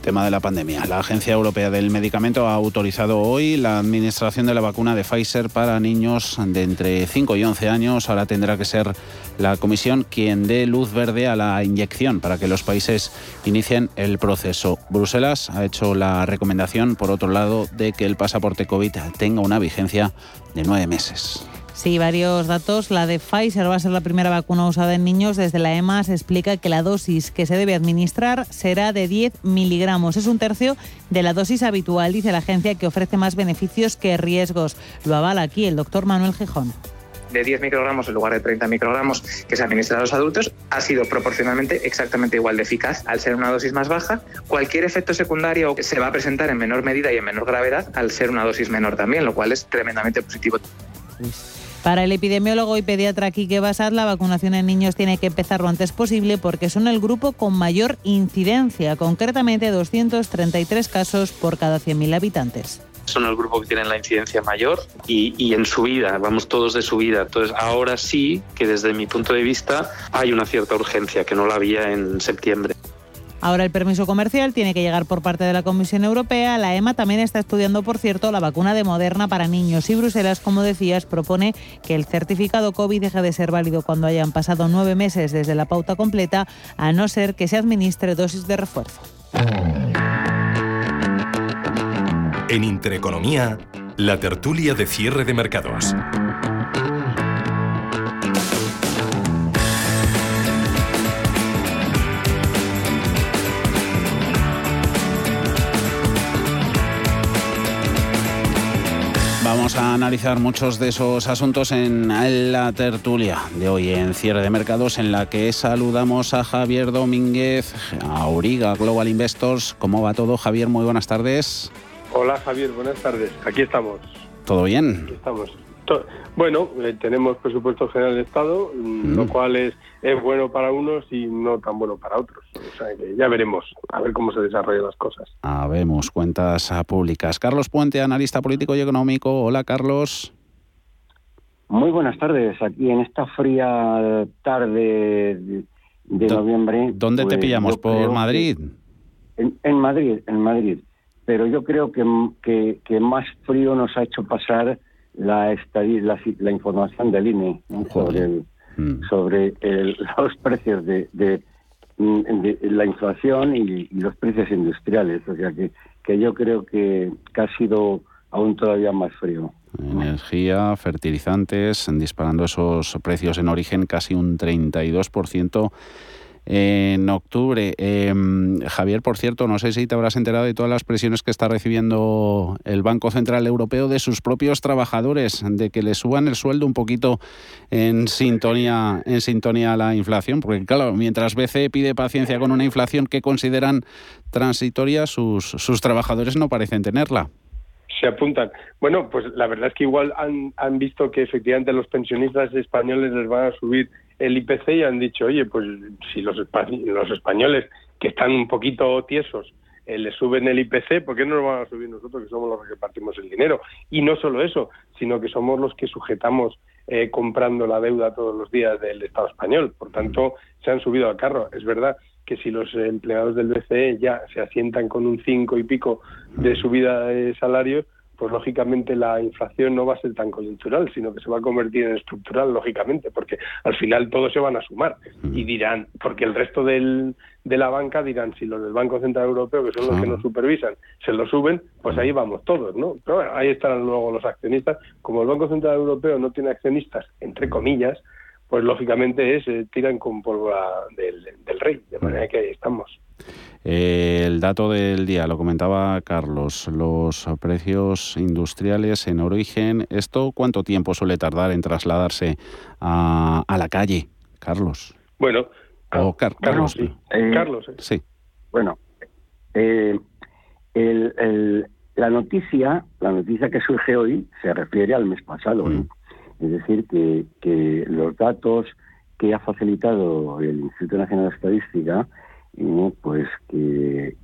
Tema de la pandemia. La Agencia Europea del Medicamento ha autorizado hoy la administración de la vacuna de Pfizer para niños de entre 5 y 11 años. Ahora tendrá que ser la Comisión quien dé luz verde a la inyección para que los países inicien el proceso. Bruselas ha hecho la recomendación, por otro lado, de que el pasaporte COVID tenga una vigencia de nueve meses. Sí, varios datos. La de Pfizer va a ser la primera vacuna usada en niños. Desde la EMA se explica que la dosis que se debe administrar será de 10 miligramos. Es un tercio de la dosis habitual, dice la agencia, que ofrece más beneficios que riesgos. Lo avala aquí el doctor Manuel Gijón de 10 microgramos en lugar de 30 microgramos que se administra a los adultos ha sido proporcionalmente exactamente igual de eficaz. Al ser una dosis más baja, cualquier efecto secundario se va a presentar en menor medida y en menor gravedad al ser una dosis menor también, lo cual es tremendamente positivo. Para el epidemiólogo y pediatra Quique Basad, la vacunación en niños tiene que empezar lo antes posible porque son el grupo con mayor incidencia, concretamente 233 casos por cada 100.000 habitantes son el grupo que tienen la incidencia mayor y, y, en vida, vamos todos de su vida. Entonces, ahora sí que desde mi punto de vista hay una cierta urgencia que no la había en septiembre. Ahora el permiso comercial tiene que llegar por parte de la Comisión Europea. La EMA también está estudiando, por cierto, la vacuna de Moderna para niños. Y Bruselas, como decías, propone que el certificado COVID deje de ser válido cuando hayan pasado nueve meses desde la pauta completa, a no ser que se administre dosis de refuerzo. En Intereconomía, la tertulia de cierre de mercados. Vamos a analizar muchos de esos asuntos en la tertulia de hoy en Cierre de Mercados, en la que saludamos a Javier Domínguez, a Auriga Global Investors. ¿Cómo va todo, Javier? Muy buenas tardes. Hola, Javier. Buenas tardes. Aquí estamos. ¿Todo bien? Aquí estamos. Bueno, eh, tenemos presupuesto general de Estado, mm, lo cual es, es bueno para unos y no tan bueno para otros. O sea que ya veremos, a ver cómo se desarrollan las cosas. Habemos cuentas públicas. Carlos Puente, analista político y económico. Hola, Carlos. Muy buenas tardes. Aquí en esta fría tarde de, noviembre. ¿Dónde te pues, pillamos? ¿Por Madrid? En, Madrid, en Madrid. Pero yo creo que, que, que más frío nos ha hecho pasar la, la, información del INE sobre, mm. sobre los precios de, de, la inflación y, los precios industriales. O sea que, que yo creo que, ha sido aún todavía más frío. Energía, fertilizantes, disparando esos precios en origen casi un 32% en octubre. Em, Javier, por cierto, no sé si te habrás enterado de todas las presiones que está recibiendo el Banco Central Europeo de sus propios trabajadores, de que le suban el sueldo un poquito en sintonía, en sintonía a la inflación, porque claro, mientras BCE pide paciencia con una inflación que consideran transitoria, sus, sus trabajadores no parecen tenerla se apuntan. Bueno, pues la verdad es que igual han, han visto que efectivamente los pensionistas españoles les van a subir el IPC y han dicho, oye, pues si los, los españoles que están un poquito tiesos eh, le suben el IPC, ¿por qué no lo van a subir nosotros que somos los que partimos el dinero? Y no solo eso, sino que somos los que sujetamos eh, comprando la deuda todos los días del Estado español. Por tanto, se han subido al carro. Es verdad que si los empleados del BCE ya se asientan con un 5 y pico de subida de salarios, pues lógicamente la inflación no va a ser tan coyuntural, sino que se va a convertir en estructural, lógicamente, porque al final todos se van a sumar y dirán, porque el resto del, de la banca dirán, si los del Banco Central Europeo, que son los que nos supervisan, se lo suben, pues ahí vamos todos, ¿no? Pero bueno, ahí estarán luego los accionistas. Como el Banco Central Europeo no tiene accionistas, entre comillas, pues lógicamente es, eh, tiran con pólvora del, del rey, de manera que ahí estamos. Eh, el dato del día, lo comentaba Carlos, los precios industriales en origen, ¿esto cuánto tiempo suele tardar en trasladarse a, la calle, Carlos? Bueno, Carlos. Sí. Eh, Carlos sí. Bueno, eh, la noticia, la noticia que surge hoy se refiere al mes pasado. Mm. Es decir, que, que los datos que ha facilitado el Instituto Nacional de Estadística pues que,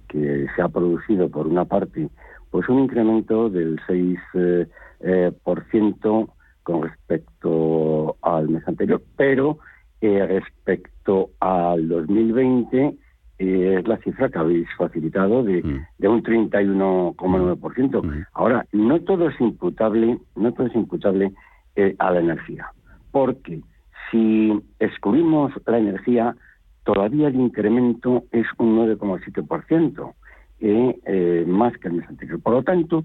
se ha producido por una parte pues un incremento del 6% eh, eh, por ciento con respecto al mes anterior, pero eh, respecto al 2020 es la cifra que habéis facilitado de, mm. de un 31,9%. Mm. Ahora, no todo es imputable, no todo es imputable a la energía, porque si excluimos la energía, todavía el incremento es un 9,7%, eh, eh, más que el mes anterior. Por lo tanto,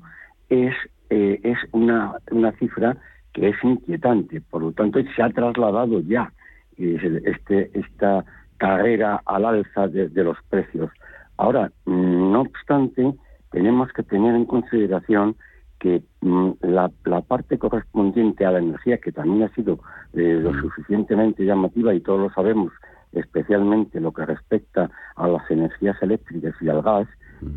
es, eh, es una, una cifra que es inquietante. Por lo tanto, se ha trasladado ya este, esta carrera al alza de, los precios. Ahora, no obstante, tenemos que tener en consideración que mm, la, la, parte correspondiente a la energía, que también ha sido lo suficientemente llamativa y todos lo sabemos, especialmente lo que respecta a las energías eléctricas y al gas,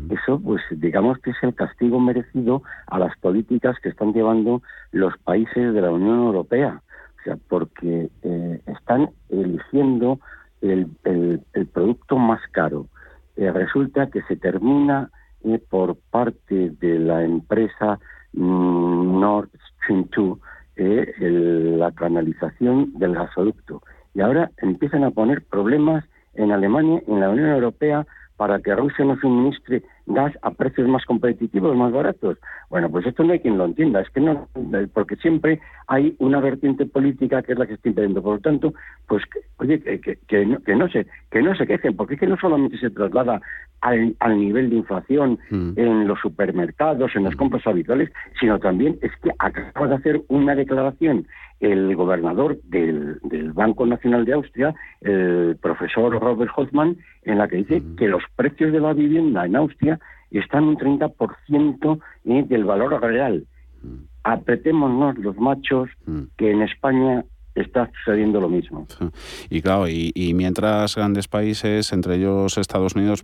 eso pues digamos que es el castigo merecido a las políticas que están llevando los países de la Unión Europea, o sea, porque eh, están eligiendo el, el, producto más caro. Eh, resulta que se termina eh, por parte de la empresa mm, Nord Stream 2 la canalización del gasoducto. Y ahora empiezan a poner problemas en Alemania, en la Unión Europea, para que Rusia nos suministre gas a precios más competitivos, más baratos. Bueno, pues esto no hay quien lo entienda, es que no, porque siempre hay una vertiente política que es la que está impidiendo. Por lo tanto, pues, oye, que, que, no, que, no se, que no se quejen, porque es que no solamente se traslada al, al nivel de inflación mm. en los supermercados, en las compras habituales, sino también es que acaba de hacer una declaración el gobernador del, del Banco Nacional de Austria, el profesor Robert Hoffman, en la que dice mm. que los precios de la vivienda en Austria están un 30% eh, del valor real. Mm. Apretémonos los machos que en España está sucediendo lo mismo. Y claro, y, mientras grandes países, entre ellos Estados Unidos,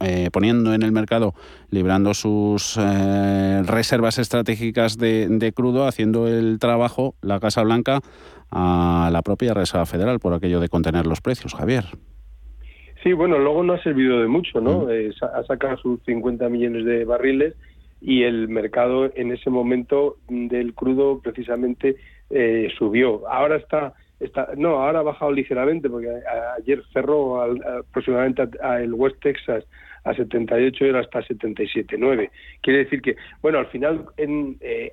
eh, poniendo en el mercado, librando sus eh, reservas estratégicas de, crudo, haciendo el trabajo, la Casa Blanca, a la propia Reserva Federal por aquello de contener los precios, Javier. Sí, bueno, luego no ha servido de mucho, ¿no? Eh, ha sacado sus 50 millones de barriles y el mercado en ese momento del crudo precisamente eh, subió. Ahora está, está, no, ahora ha bajado ligeramente porque ayer cerró aproximadamente a, el West Texas a 78 y ahora está a 77.9. Quiere decir que, bueno, al final en, eh,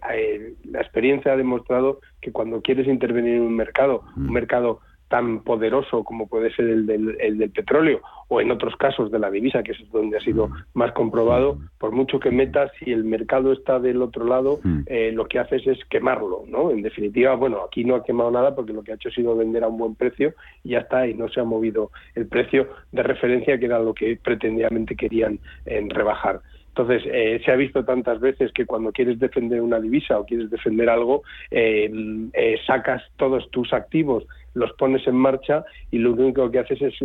la experiencia ha demostrado que cuando quieres intervenir en un mercado, un mm. mercado tan poderoso como puede ser el del, el del, petróleo o en otros casos de la divisa, que es donde ha sido más comprobado, por mucho que metas, si el mercado está del otro lado, eh, lo que haces es quemarlo, ¿no? En definitiva, bueno, aquí no ha quemado nada porque lo que ha hecho ha sido vender a un buen precio y ya está, y no se ha movido el precio de referencia que era lo que pretendidamente querían en rebajar. Entonces, eh, se ha visto tantas veces que cuando quieres defender una divisa o quieres defender algo, eh, eh, sacas todos tus activos los pones en marcha y lo único que haces es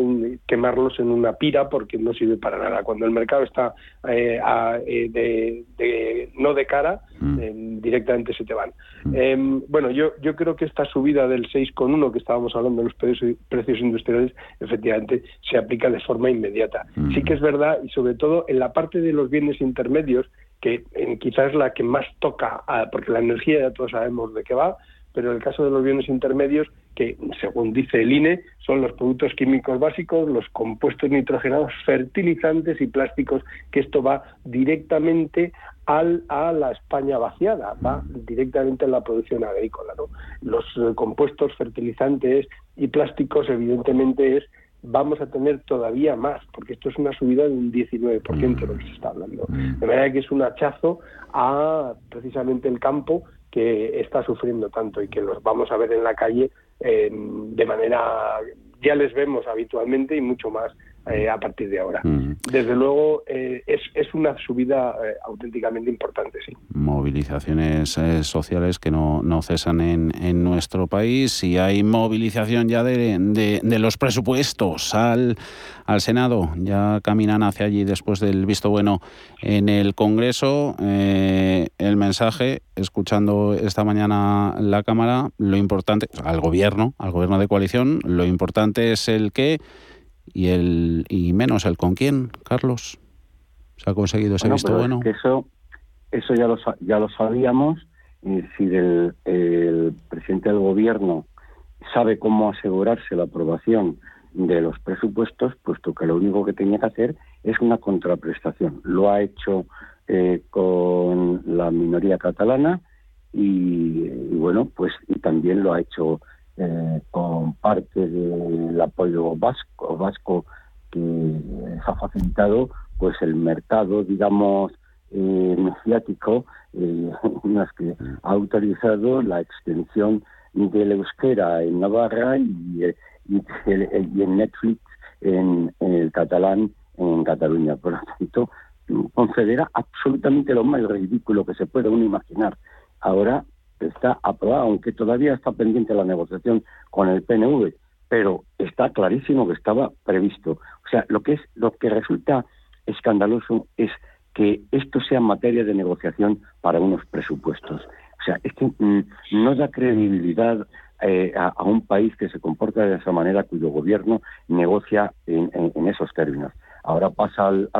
quemarlos en una pira porque no sirve para nada. Cuando el mercado está eh, eh, de, no de cara, mm. eh, directamente se te van. Mm. Em, bueno, yo, yo creo que esta subida del 6,1 que estábamos hablando de los precios, precios industriales, efectivamente se aplica de forma inmediata. Mm. Sí que es verdad, y sobre todo en la parte de los bienes intermedios, que quizás es la que más toca, porque la energía ya todos sabemos de qué va, pero en el caso de los bienes intermedios, que según dice el INE, son los productos químicos básicos, los compuestos nitrogenados, fertilizantes y plásticos, que esto va directamente al, a la España vaciada, va directamente a la producción agrícola. ¿no? Los eh, compuestos fertilizantes y plásticos, evidentemente, es vamos a tener todavía más, porque esto es una subida de un 19% de lo que se está hablando. De manera que es un hachazo a precisamente el campo que está sufriendo tanto y que los vamos a ver en la calle eh, de manera ya les vemos habitualmente y mucho más eh, a partir de ahora. Desde luego eh, es, es, una subida eh, auténticamente importante, sí. Movilizaciones sociales que no, no cesan en, en, nuestro país y hay movilización ya de, de, los presupuestos al, al Senado. Ya caminan hacia allí después del visto bueno en el Congreso. el mensaje, escuchando esta mañana la Cámara, lo importante, al Gobierno, al Gobierno de coalición, lo importante es el que y el y menos el con quién, Carlos. ¿Se ha conseguido ese visto bueno? eso eso ya lo ya lo sabíamos. Y si el, el presidente del gobierno sabe cómo asegurarse la aprobación de los presupuestos, puesto que lo único que tenía que hacer es una contraprestación. Lo ha hecho eh, con la minoría catalana y, y, bueno, pues y también lo ha hecho eh, con parte del apoyo vasco, vasco que ha facilitado pues el mercado, digamos, eh, mediático, eh, que ha autorizado la extensión del euskera en Navarra y, eh, y, en Netflix en, el catalán en Cataluña. Por lo tanto, considera absolutamente lo más ridículo que se puede uno imaginar. Ahora está aprobada, aunque todavía está pendiente la negociación con el PNV, pero está clarísimo que estaba previsto. O sea, lo que es lo que resulta escandaloso es que esto sea materia de negociación para unos presupuestos. O sea, esto mm, no da credibilidad eh, a, un país que se comporta de esa manera, cuyo gobierno negocia en, esos términos. Ahora pasa al,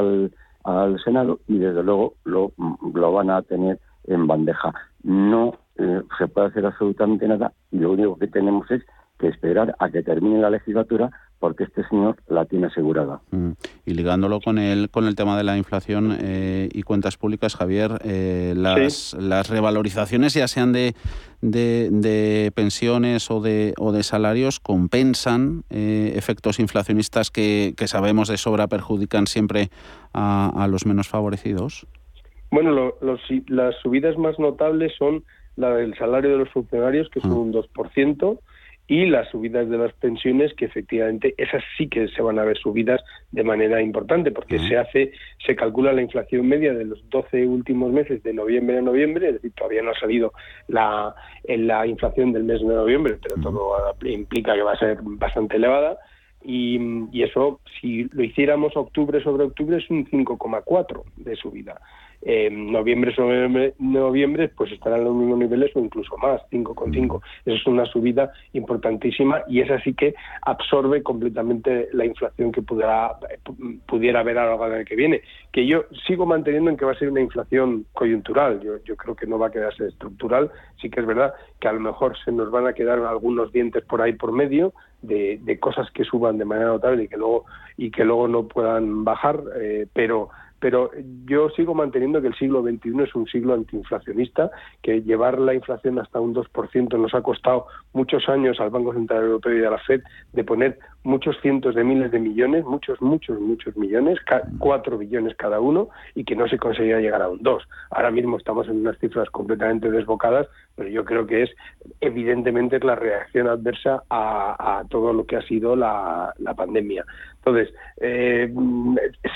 al, Senado y desde luego lo, lo van a tener en bandeja. No eh, se puede hacer absolutamente nada y lo único que tenemos es que esperar a que termine la legislatura porque este señor la tiene asegurada. Mm. Y ligándolo con el con el tema de la inflación eh, y cuentas públicas, Javier, eh, las, las revalorizaciones, ya sean de, de, pensiones o de, o de salarios, compensan efectos inflacionistas que, que, sabemos de sobra perjudican siempre a, a los menos favorecidos. Bueno, los, las subidas más notables son la del salario de los funcionarios, que son un 2%, y las subidas de las pensiones, que efectivamente esas sí que se van a ver subidas de manera importante, porque ah. se hace, se calcula la inflación media de los 12 últimos meses de noviembre a noviembre, es decir, todavía no ha salido la, la inflación del mes de noviembre, pero todo implica que va a ser bastante elevada. Y, y eso, si lo hiciéramos octubre sobre octubre, es un 5,4 de subida en noviembre sobre noviembre pues estarán en los mismos niveles o incluso más, 5,5. Eso es una subida importantísima y es así que absorbe completamente la inflación que pudiera, pudiera haber a lo largo del que viene. Que yo sigo manteniendo en que va a ser una inflación coyuntural. Yo, yo creo que no va a quedarse estructural. Sí que es verdad que a lo mejor se nos van a quedar algunos dientes por ahí por medio, de, de, cosas que suban de manera notable y que luego y que luego no puedan bajar, eh, pero pero yo sigo manteniendo que el siglo XXI es un siglo antiinflacionista, que llevar la inflación hasta un 2% nos ha costado muchos años al Banco Central Europeo y a la Fed de poner muchos cientos de miles de millones, muchos, muchos, muchos millones, cuatro billones cada uno, y que no se conseguía llegar a un 2. Ahora mismo estamos en unas cifras completamente desbocadas, pero yo creo que es evidentemente la reacción adversa a, todo lo que ha sido la, pandemia. Entonces, eh,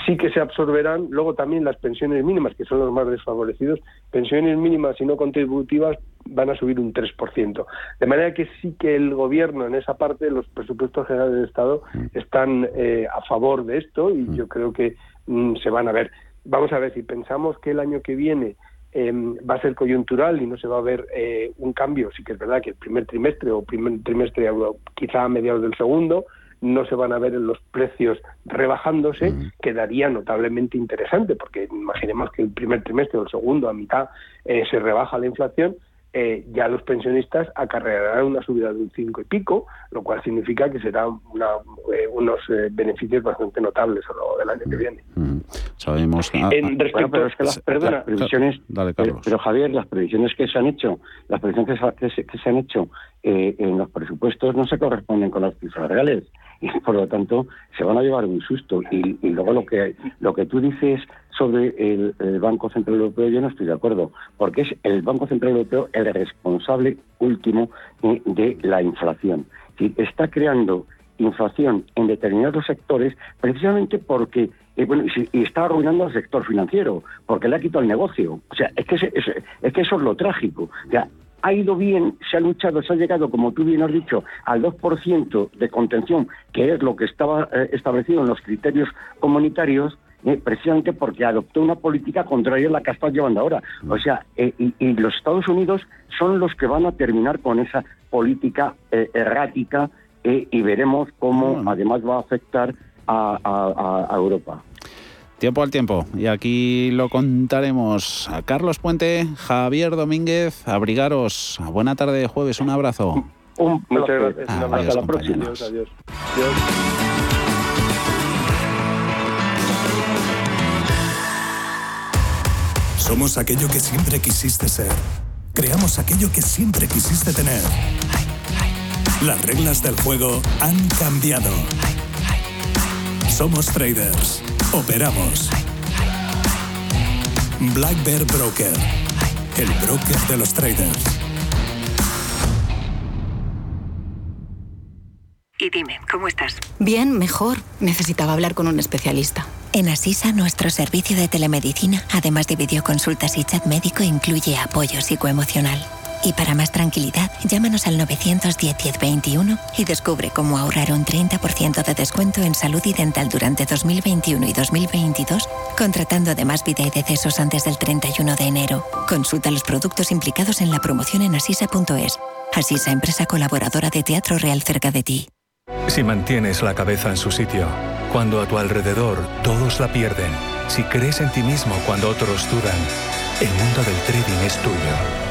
sí que se absorberán luego también las pensiones mínimas, que son los más desfavorecidos, pensiones mínimas y no contributivas van a subir un 3%. De manera que sí que el gobierno en esa parte, los presupuestos generales del Estado, están eh, a favor de esto y yo creo que mm, se van a ver. Vamos a ver, si pensamos que el año que viene em, va a ser coyuntural y no se va a ver eh, un cambio, sí que es verdad que el primer trimestre o primer trimestre quizá a mediados del segundo, no se van a ver en los precios rebajándose, quedaría notablemente interesante, porque imaginemos que el primer trimestre o el segundo a mitad eh, se rebaja la inflación, eh, ya los pensionistas acarrearán una subida de un 5 y pico, lo cual significa que serán eh, unos eh, beneficios bastante notables a lo largo del año que viene. Mm, sabemos. En, respecto pero las, previsiones, pero, Javier, las previsiones que se han hecho, las previsiones que se, han hecho en los presupuestos no se corresponden con las cifras reales y por lo tanto se van a llevar un susto. Y, luego lo que lo que tú dices sobre el, Banco Central Europeo yo no estoy de acuerdo, porque es el Banco Central Europeo el responsable último de la inflación. Y está creando inflación en determinados sectores precisamente porque eh, bueno, y está arruinando al sector financiero, porque le ha quitado el negocio. O sea, es que, es, es que eso es lo trágico. O sea, ha ido bien, se ha luchado, se ha llegado, como tú bien has dicho, al 2% de contención, que es lo que estaba eh, establecido en los criterios comunitarios, eh, precisamente porque adoptó una política contraria a la que está llevando ahora. O sea, eh, y, los Estados Unidos son los que van a terminar con esa política errática y veremos cómo además va a afectar a Europa. Tiempo al tiempo. Y aquí lo contaremos. A Carlos Puente, Javier Domínguez, abrigaros. Buena tarde de jueves. Un abrazo. Un Muchas gracias. Hasta la próxima. Adiós. Somos aquello que siempre quisiste ser. Creamos aquello que siempre quisiste tener. Las reglas del juego han cambiado. Somos traders Operamos. Black Bear Broker. El broker de los traders. Y dime, ¿cómo estás? Bien, mejor. Necesitaba hablar con un especialista. En Asisa, nuestro servicio de telemedicina, además de videoconsultas y chat médico, incluye apoyo psicoemocional. Y para más tranquilidad, llámanos al 910-1021 y descubre cómo ahorrar un 30% de descuento en salud y dental durante 2021 y 2022, contratando además vida y decesos antes del 31 de enero. Consulta los productos implicados en la promoción en asisa.es. Asisa, empresa colaboradora de Teatro Real cerca de ti. Si mantienes la cabeza en su sitio, cuando a tu alrededor todos la pierden, si crees en ti mismo cuando otros dudan, el mundo del trading es tuyo.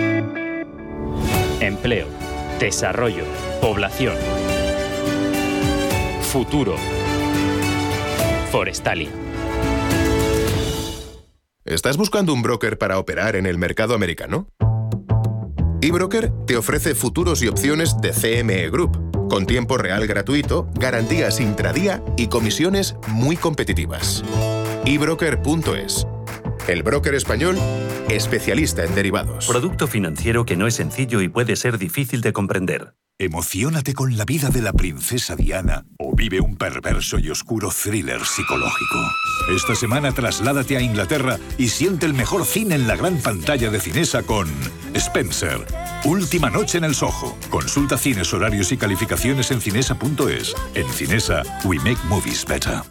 Empleo, desarrollo, población. Futuro. Forestalia. ¿Estás buscando un broker para operar en el mercado americano? eBroker te ofrece futuros y opciones de CME Group, con tiempo real gratuito, garantías intradía y comisiones muy competitivas. ebroker.es el broker español, especialista en derivados. Producto financiero que no es sencillo y puede ser difícil de comprender. Emocionate con la vida de la princesa Diana o vive un perverso y oscuro thriller psicológico. Esta semana trasládate a Inglaterra y siente el mejor cine en la gran pantalla de Cinesa con Spencer. Última noche en el Soho. Consulta cines, horarios y calificaciones en cinesa.es. En Cinesa, we make movies better.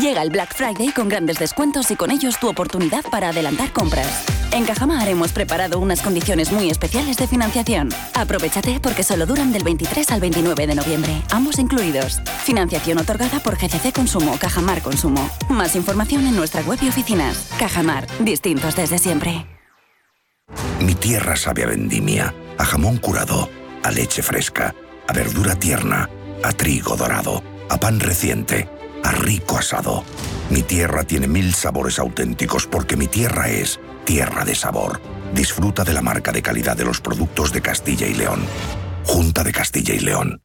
Llega el Black Friday con grandes descuentos y con ellos tu oportunidad para adelantar compras. En Cajamar hemos preparado unas condiciones muy especiales de financiación. Aprovechate porque solo duran del 23 al 29 de noviembre, ambos incluidos. Financiación otorgada por GCC Consumo, Cajamar Consumo. Más información en nuestra web y oficinas. Cajamar, distintos desde siempre. Mi tierra sabe a vendimia, a jamón curado, a leche fresca, a verdura tierna, a trigo dorado, a pan reciente, a rico asado. Mi tierra tiene mil sabores auténticos porque mi tierra es tierra de sabor. Disfruta de la marca de calidad de los productos de Castilla y León. Junta de Castilla y León.